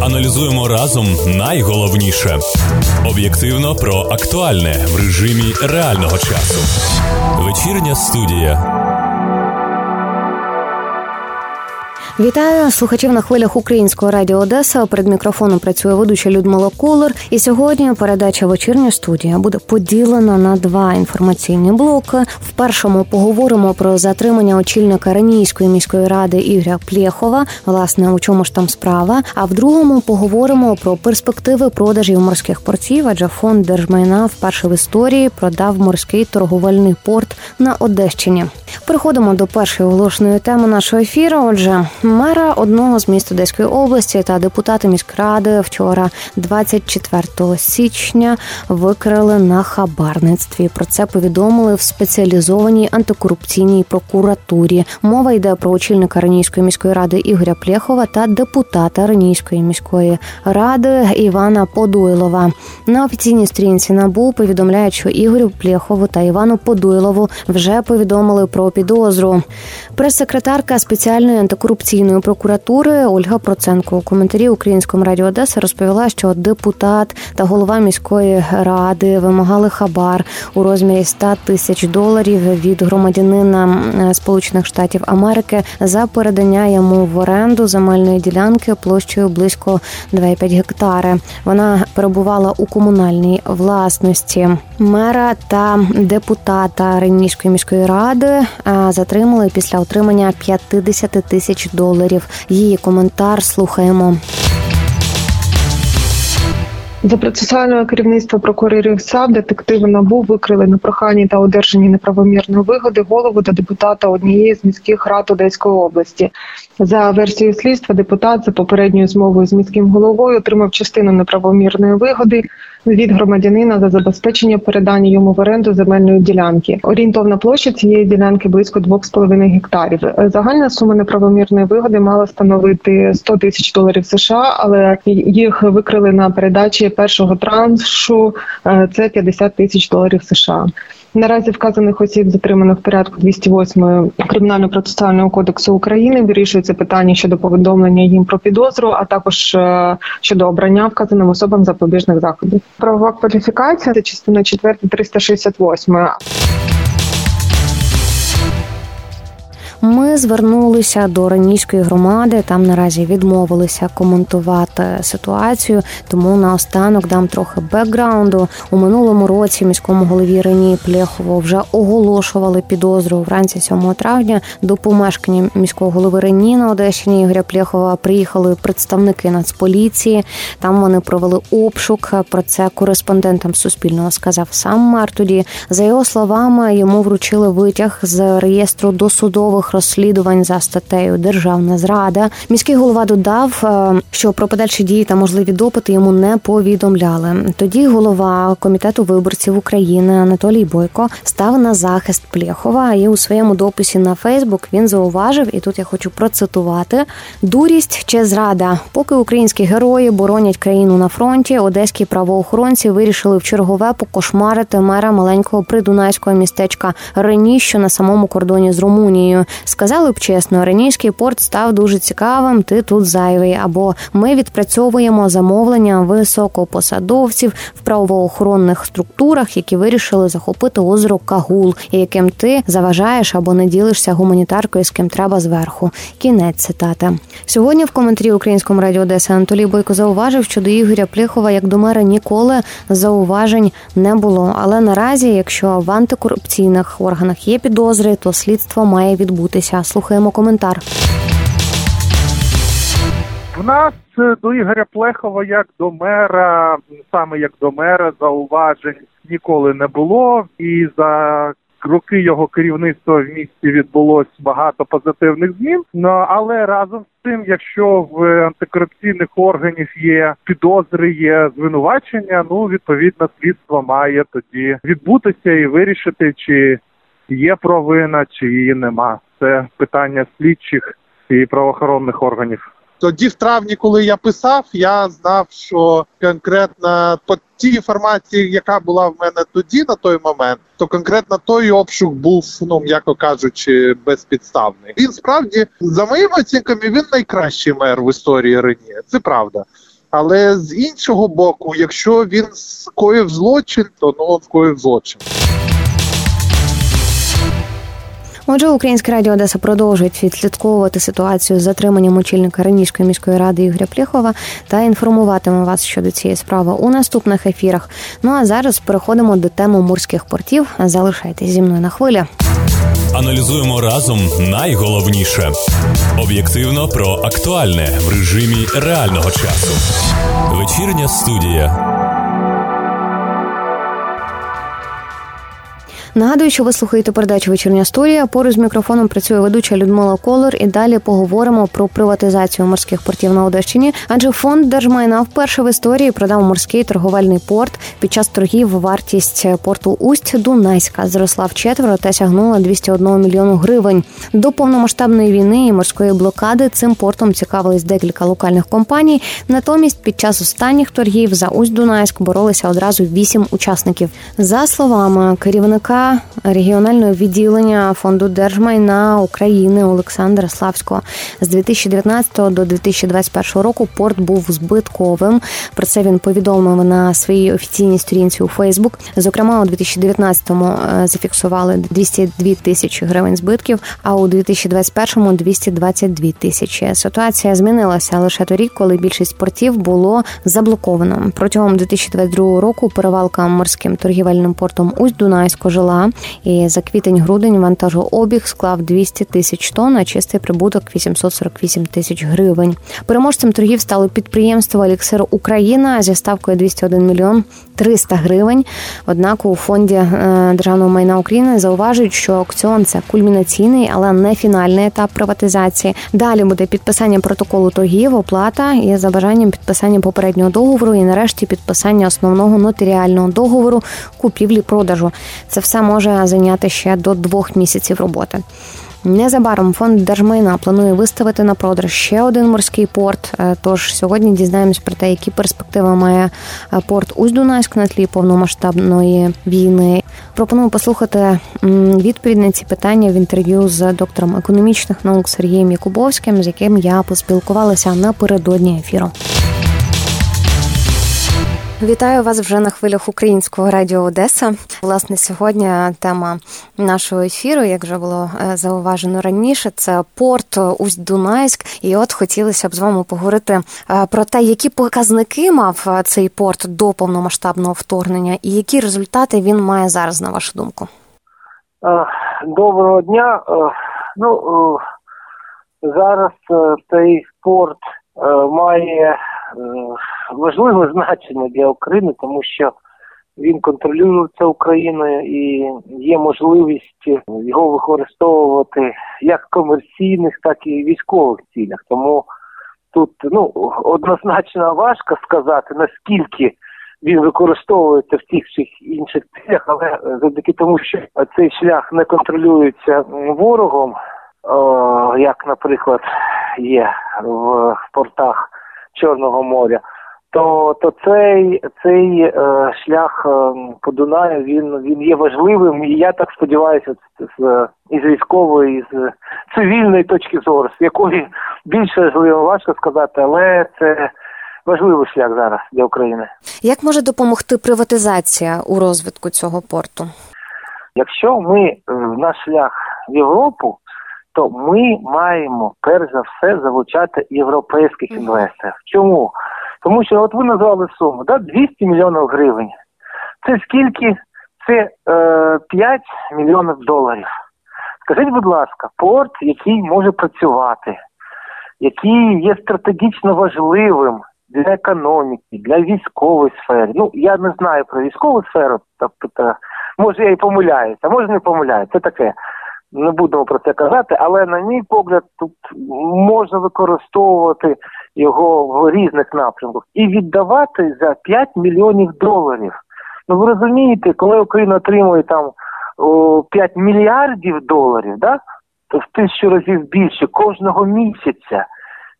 Аналізуємо разом найголовніше об'єктивно про актуальне в режимі реального часу. Вечірня студія. Вітаю слухачів на хвилях українського радіо Одеса. Перед мікрофоном працює ведуча Людмила Кулер. І сьогодні передача вечірня студія буде поділена на два інформаційні блоки. В першому поговоримо про затримання очільника Ранійської міської ради Ігоря Плєхова. Власне, у чому ж там справа. А в другому поговоримо про перспективи продажів морських портів. Адже фонд держмайна вперше в історії продав морський торговельний порт на Одещині. Переходимо до першої оголошеної теми нашого ефіру. Отже. Мера одного з міст Одеської області та депутати міськради вчора, 24 січня, викрили на хабарництві. Про це повідомили в спеціалізованій антикорупційній прокуратурі. Мова йде про очільника Ренійської міської ради Ігоря Плєхова та депутата Ренійської міської ради Івана Подуйлова. На офіційній сторінці набу повідомляють, що Ігорю Плєхову та Івану Подуйлову вже повідомили про підозру. Прес-секретарка спеціальної антикорупційної антикорупційної прокуратури Ольга Проценко у коментарі Українському радіо Одеса розповіла, що депутат та голова міської ради вимагали хабар у розмірі 100 тисяч доларів від громадянина Сполучених Штатів Америки за передання йому в оренду земельної ділянки площею близько 2,5 гектари. Вона перебувала у комунальній власності мера та депутата Ренійської міської ради. Затримали після отримання 50 тисяч доларів доларів. Її коментар слухаємо. За процесуального керівництва прокурорів САП детективи НАБУ викрили на проханні та одержані неправомірної вигоди голову та депутата однієї з міських рад Одеської області. За версією слідства, депутат за попередньою змовою з міським головою отримав частину неправомірної вигоди від громадянина за забезпечення передання йому в оренду земельної ділянки. Орієнтовна площа цієї ділянки близько 2,5 гектарів. Загальна сума неправомірної вигоди мала становити 100 тисяч доларів США, але їх викрили на передачі першого траншу. Е, це 50 тисяч доларів США. Наразі вказаних осіб затримано в порядку 208 кримінально процесуального кодексу України. Вирішується питання щодо повідомлення їм про підозру, а також е, щодо обрання вказаним особам запобіжних заходів. Правова кваліфікація це частина 4 368. Ми звернулися до ранійської громади. Там наразі відмовилися коментувати ситуацію. Тому наостанок дам трохи бекграунду. У минулому році міському голові Рені Плєхову вже оголошували підозру вранці 7 травня. До помешкання міського голови Рені на Одещині Ігоря Плєхова приїхали представники Нацполіції. Там вони провели обшук. Про це кореспондентам Суспільного сказав сам мер тоді. За його словами, йому вручили витяг з реєстру досудових розслідувань за статтею Державна зрада. Міський голова додав, е, що про подальші дії та можливі допити йому не повідомляли. Тоді голова комітету виборців України Анатолій Бойко став на захист Плєхова. І у своєму дописі на Фейсбук він зауважив, і тут я хочу процитувати: дурість чи зрада, поки українські герої боронять країну на фронті, одеські правоохоронці вирішили в чергове покошмарити мера маленького придунайського містечка Рені, що на самому кордоні з Румунією. Сказали б чесно, Ренійський порт став дуже цікавим. Ти тут зайвий. Або ми відпрацьовуємо замовлення високопосадовців в правоохоронних структурах, які вирішили захопити озеро Кагул, яким ти заважаєш або не ділишся гуманітаркою, з ким треба зверху. Кінець цитати сьогодні. В коментарі Українському радіо Одеси Анатолій Бойко зауважив, що до Ігоря Пліхова як до мера ніколи зауважень не було. Але наразі, якщо в антикорупційних органах є підозри, то слідство має відбути відбутися. Слухаємо коментар. В нас е, до Ігоря Плехова, як до мера, саме як до мера, зауважень ніколи не було, і за роки його керівництва в місті відбулось багато позитивних змін. Ну але разом з тим, якщо в антикорупційних органів є підозри, є звинувачення, ну відповідно слідство має тоді відбутися і вирішити, чи є провина, чи її нема це питання слідчих і правоохоронних органів. Тоді, в травні, коли я писав, я знав, що конкретно по тій інформації, яка була в мене тоді на той момент, то конкретно той обшук був, ну м'яко кажучи, безпідставний. Він справді за моїми оцінками він найкращий мер в історії Рені. Це правда. Але з іншого боку, якщо він скоїв злочин, то ну скоїв злочин. Отже, Українське радіо Одеса продовжують відслідковувати ситуацію з затриманням очільника Ренішської міської ради Ігоря Плєхова та інформуватиме вас щодо цієї справи у наступних ефірах. Ну а зараз переходимо до теми морських портів. Залишайтесь зі мною на хвилі. Аналізуємо разом найголовніше об'єктивно про актуальне в режимі реального часу. Вечірня студія. Нагадую, що ви слухаєте передачу Вечірня студія. Поруч з мікрофоном працює ведуча Людмила Колор. І далі поговоримо про приватизацію морських портів на Одещині. Адже фонд держмайна вперше в історії продав морський торговельний порт. Під час торгів вартість порту Усть Дунайська зросла в четверо та сягнула 201 мільйону гривень. До повномасштабної війни і морської блокади цим портом цікавились декілька локальних компаній. Натомість, під час останніх торгів за Усть Дунайськ боролися одразу вісім учасників. За словами керівника регіонального відділення фонду держмайна України Олександра Славського з 2019 до 2021 року порт був збитковим. Про це він повідомив на своїй офіційній сторінці у Фейсбук. Зокрема, у 2019-му е, зафіксували 202 тисячі гривень збитків, а у 2021-му 222 тисячі. Ситуація змінилася лише торік, коли більшість портів було заблоковано. Протягом 2022 року перевалка морським торгівельним портом Усть Дунайсько жила тепла. І за квітень-грудень вантажообіг склав 200 тисяч тонн, а чистий прибуток 848 тисяч гривень. Переможцем торгів стало підприємство Еліксир Україна зі ставкою 201 мільйон 300 гривень. Однак у фонді е, державного майна України зауважують, що аукціон це кульмінаційний, але не фінальний етап приватизації. Далі буде підписання протоколу торгів, оплата і за бажанням підписання попереднього договору, і нарешті підписання основного нотаріального договору купівлі-продажу. Це все може зайняти ще до двох місяців роботи. Незабаром фонд держмайна планує виставити на продаж ще один морський порт. Е, тож сьогодні дізнаємось про те, які перспективи має е, порт Усть-Дунайськ на тлі повномасштабної війни. Пропоную послухати відповідь на ці питання в інтерв'ю з доктором економічних наук Сергієм Якубовським, з яким я поспілкувалася напередодні ефіру. Вітаю вас вже на хвилях українського радіо Одеса. Власне, сьогодні тема нашого ефіру, як вже було е, зауважено раніше, це порт Усть Дунайськ. І от хотілося б з вами поговорити е, про те, які показники мав е, цей порт до повномасштабного вторгнення, і які результати він має зараз, на вашу думку. Доброго дня. Ну зараз цей порт має важливе значення для України, тому що він контролюється Україною і є можливість його використовувати як в комерційних, так і військових цілях. Тому тут ну однозначно важко сказати наскільки він використовується в тих чи інших цілях, але завдяки тому, що цей шлях не контролюється ворогом, о, як, наприклад, є в портах Чорного моря то то цей цей е, шлях е, по Дунаю він він є важливим, і я так сподіваюся, з із військової, з цивільної точки зору, з якої більше важливо важко сказати, але це важливий шлях зараз для України. Як може допомогти приватизація у розвитку цього порту? Якщо ми е, наш шлях в Європу, то ми маємо перш за все залучати європейських інвесторів. Чому? Тому що от ви назвали суму, да, 200 мільйонів гривень. Це скільки? Це е, 5 мільйонів доларів. Скажіть, будь ласка, порт, який може працювати, який є стратегічно важливим для економіки, для військової сфери. Ну, я не знаю про військову сферу, тобто, може я і помиляюся, а може не помиляюся. Це таке. Не будемо про це казати, але на мій погляд, тут можна використовувати його в різних напрямках і віддавати за 5 мільйонів доларів. Ну ви розумієте, коли Україна отримує там о, 5 мільярдів доларів, да, то в тисячу разів більше кожного місяця.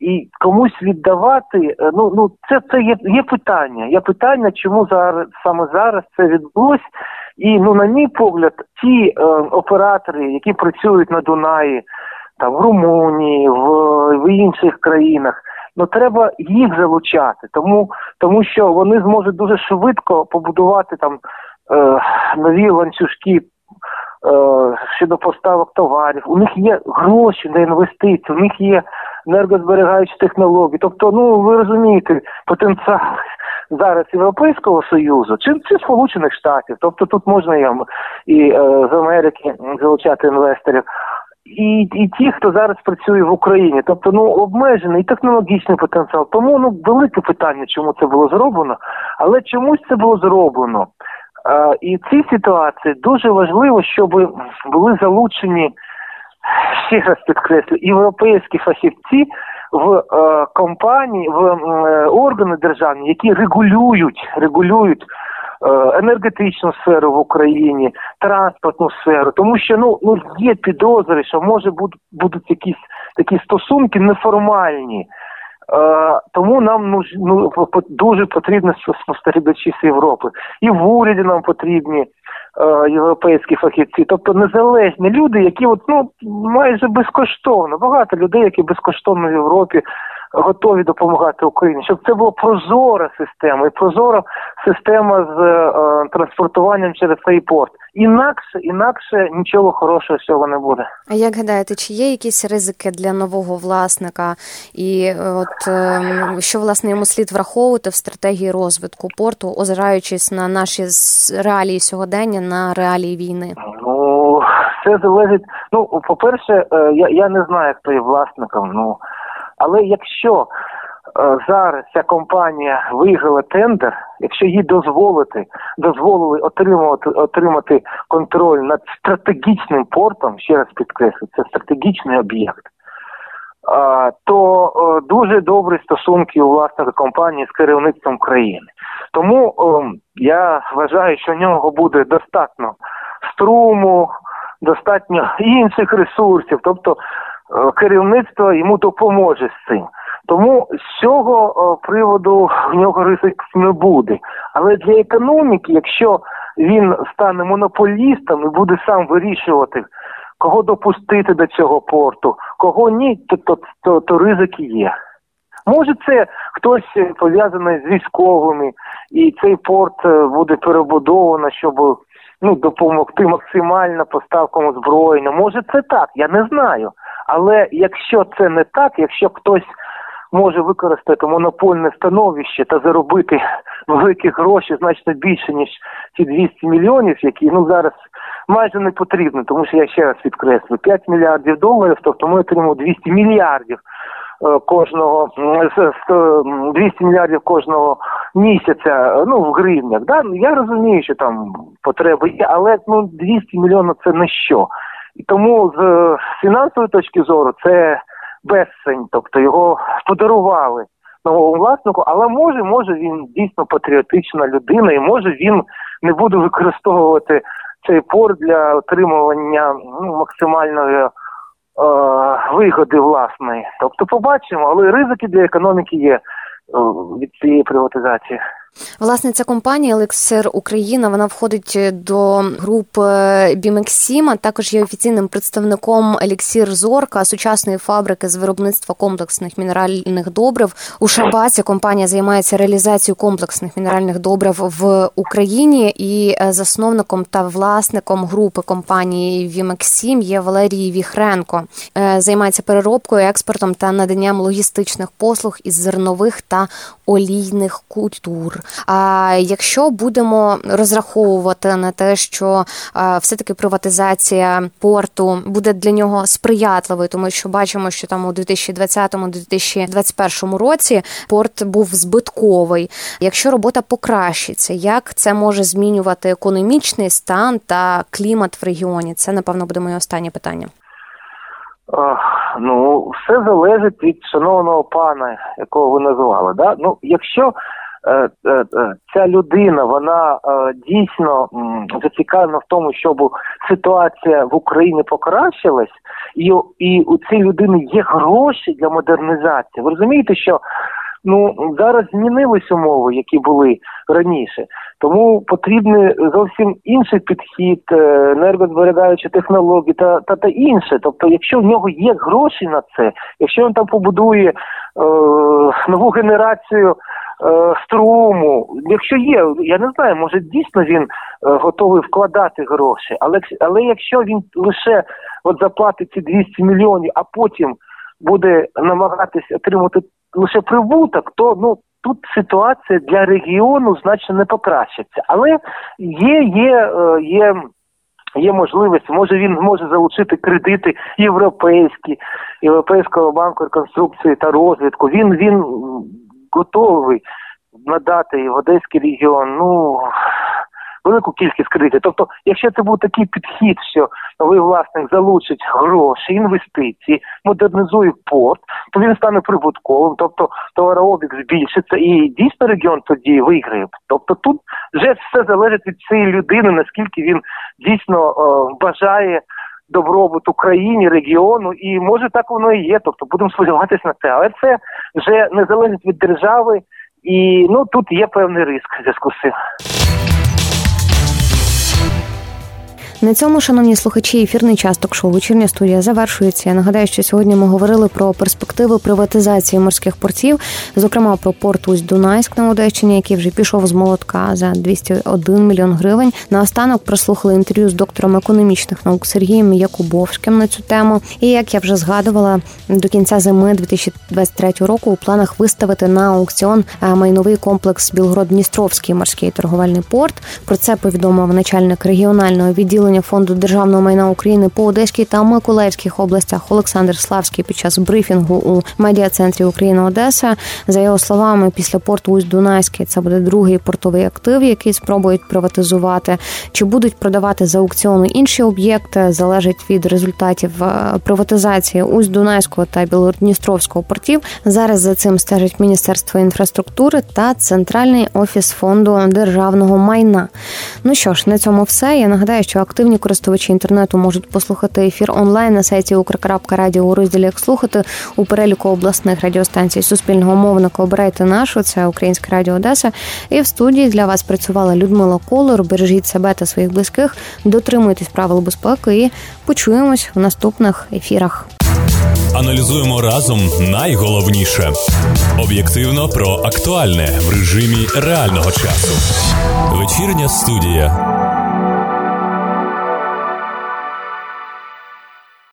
І комусь віддавати, е, ну ну це це є є питання. Є питання, чому зараз саме зараз це відбулось. І ну, на мій погляд, ті е, оператори, які працюють на Дунаї, там в Румунії, в, в інших країнах, ну треба їх залучати, тому тому що вони зможуть дуже швидко побудувати там е, нові ланцюжки. Е, щодо поставок товарів, у них є гроші на інвестиції, у них є енергозберігаючі технології. Тобто, ну ви розумієте, потенціал зараз Європейського Союзу чи, чи Сполучених Штатів, тобто тут можна і, і е, з Америки залучати інвесторів. І і ті, хто зараз працює в Україні, тобто ну обмежений технологічний потенціал. Тому ну велике питання, чому це було зроблено, але чомусь це було зроблено. Е, і в цій ситуації дуже важливо, щоб були залучені ще раз підкреслю, європейські фахівці в е, компанії, в е, органи державні, які регулюють, регулюють. Е, енергетичну сферу в Україні, транспортну сферу, тому що ну ну є підозри, що може будуть будуть якісь такі стосунки неформальні, Е, тому нам ну, ну дуже потрібні спостерігачі з Європи. І в уряді нам потрібні європейські фахівці, тобто незалежні люди, які от ну майже безкоштовно, багато людей, які безкоштовно в Європі готові допомагати Україні, щоб це була прозора система і прозора система з е, транспортуванням через цей порт. Інакше, інакше нічого хорошого з цього не буде. А як гадаєте, чи є якісь ризики для нового власника, і е, от е, що власне йому слід враховувати в стратегії розвитку порту, озираючись на наші реалії сьогодення, на реалії війни? Ну це залежить. Ну, по перше, е, я я не знаю, хто є власником. Ну але якщо зараз ця компанія виграла тендер, якщо їй дозволити дозволили отримувати отримати контроль над стратегічним портом, ще раз підкреслю, це стратегічний об'єкт. То е, дуже добрі стосунки у власника компанії з керівництвом країни. Тому я вважаю, що в нього буде достатньо струму, достатньо інших ресурсів. Тобто Е, керівництво йому допоможе з цим. Тому з цього е, приводу в нього ризик не буде. Але для економіки, якщо він стане монополістом і буде сам вирішувати, кого допустити до цього порту, кого ні, то то, то, то ризики є. Може, це хтось пов'язаний з військовими, і цей порт е, буде перебудовано, щоб ну допомогти максимально поставкам озброєння. Може, це так, я не знаю. Але якщо це не так, якщо хтось може використати монопольне становище та заробити великі гроші значно більше ніж ці 200 мільйонів, які ну зараз майже не потрібно, тому що я ще раз підкреслю 5 мільярдів доларів, тобто ми отримуємо 200 мільярдів. Е, кожного 200 мільярдів кожного місяця, ну в гривнях. Да? Я розумію, що там потреби є, але ну 200 мільйонів це не що. І тому з фінансової точки зору це безцень, тобто його подарували новому власнику, але може, може він дійсно патріотична людина, і може він не буде використовувати цей порт для отримування ну, максимальної е, вигоди власної. Тобто, побачимо, але ризики для економіки є е, від цієї приватизації. Власне, ця компанія Елексир Україна вона входить до групи Бімексіма. Також є офіційним представником Еліксір Зорка, сучасної фабрики з виробництва комплексних мінеральних добрив. У Шабаці компанія займається реалізацією комплексних мінеральних добрив в Україні. І е, засновником та власником групи компанії Вімексім є Валерій Віхренко. Е, займається переробкою, експортом та наданням логістичних послуг із зернових та олійних культур. А якщо будемо розраховувати на те, що все-таки приватизація порту буде для нього сприятливою, тому що бачимо, що там у 2020-2021 році порт був збитковий. Якщо робота покращиться, як це може змінювати економічний стан та клімат в регіоні? Це напевно буде моє останнє питання. Ну, все залежить від шановного пана, якого ви назвали. Да? Ну, якщо ця людина вона дійсно зацікавлена в тому, щоб ситуація в Україні покращилась, і і у цій людини є гроші для модернізації. Ви розумієте, що ну зараз змінились умови, які були раніше. Тому потрібний зовсім інший підхід, е, енергозберігаючі технології та та, та інше. Тобто, якщо в нього є гроші на це, якщо він там побудує е, нову генерацію. Е, струму, якщо є, я не знаю, може дійсно він е, готовий вкладати гроші, але але якщо він лише от заплатить ці 200 мільйонів, а потім буде намагатись отримати лише прибуток, то ну тут ситуація для регіону значно не покращиться. Але є, є, е, є. Є можливість, може він зможе залучити кредити європейські, Європейського банку реконструкції та розвитку. Він він готовий надати в Одеський регіон. Ну велику кількість кредитів. Тобто, якщо це був такий підхід, що новий власник залучить гроші, інвестиції, модернізує порт, то він стане прибутковим, тобто товарообіг збільшиться, і дійсно регіон тоді виграє. Тобто тут вже все залежить від цієї людини, наскільки він дійсно е, бажає. Добробут Україні, регіону, і може так воно і є. Тобто будемо сподіватися на це, але це вже не залежить від держави, і ну тут є певний риск в зв'язку з цим. На цьому, шановні слухачі, ефірний час ток-шоу «Вечірня студія завершується. Я нагадаю, що сьогодні ми говорили про перспективи приватизації морських портів, зокрема про порт Усть Дунайськ на Одещині, який вже пішов з молотка за 201 мільйон гривень. Наостанок прослухали інтерв'ю з доктором економічних наук Сергієм Якубовським на цю тему. І як я вже згадувала, до кінця зими 2023 року у планах виставити на аукціон е, майновий комплекс Білгород-Дністровський морський торговельний порт. Про це повідомив начальник регіонального відділення фонду державного майна України по Одеській та Миколаївських областях Олександр Славський під час брифінгу у медіа-центрі Україна Одеса. За його словами, після порту Усть Дунайський це буде другий портовий актив, який спробують приватизувати. Чи будуть продавати за аукціони інші об'єкти, залежить від результатів е, приватизації Усть Дунайського та Білородністровського портів. Зараз за цим стежить Міністерство інфраструктури та Центральний офіс фонду державного майна. Ну що ж, на цьому все. Я нагадаю, що актив активні користувачі інтернету можуть послухати ефір онлайн на сайті Укркрапка у розділі як слухати у переліку обласних радіостанцій Суспільного мовника. Обирайте нашу, це Українське Радіо Одеса. І в студії для вас працювала Людмила Колор. Бережіть себе та своїх близьких, дотримуйтесь правил безпеки і почуємось в наступних ефірах. Аналізуємо разом найголовніше об'єктивно про актуальне в режимі реального часу. Вечірня студія.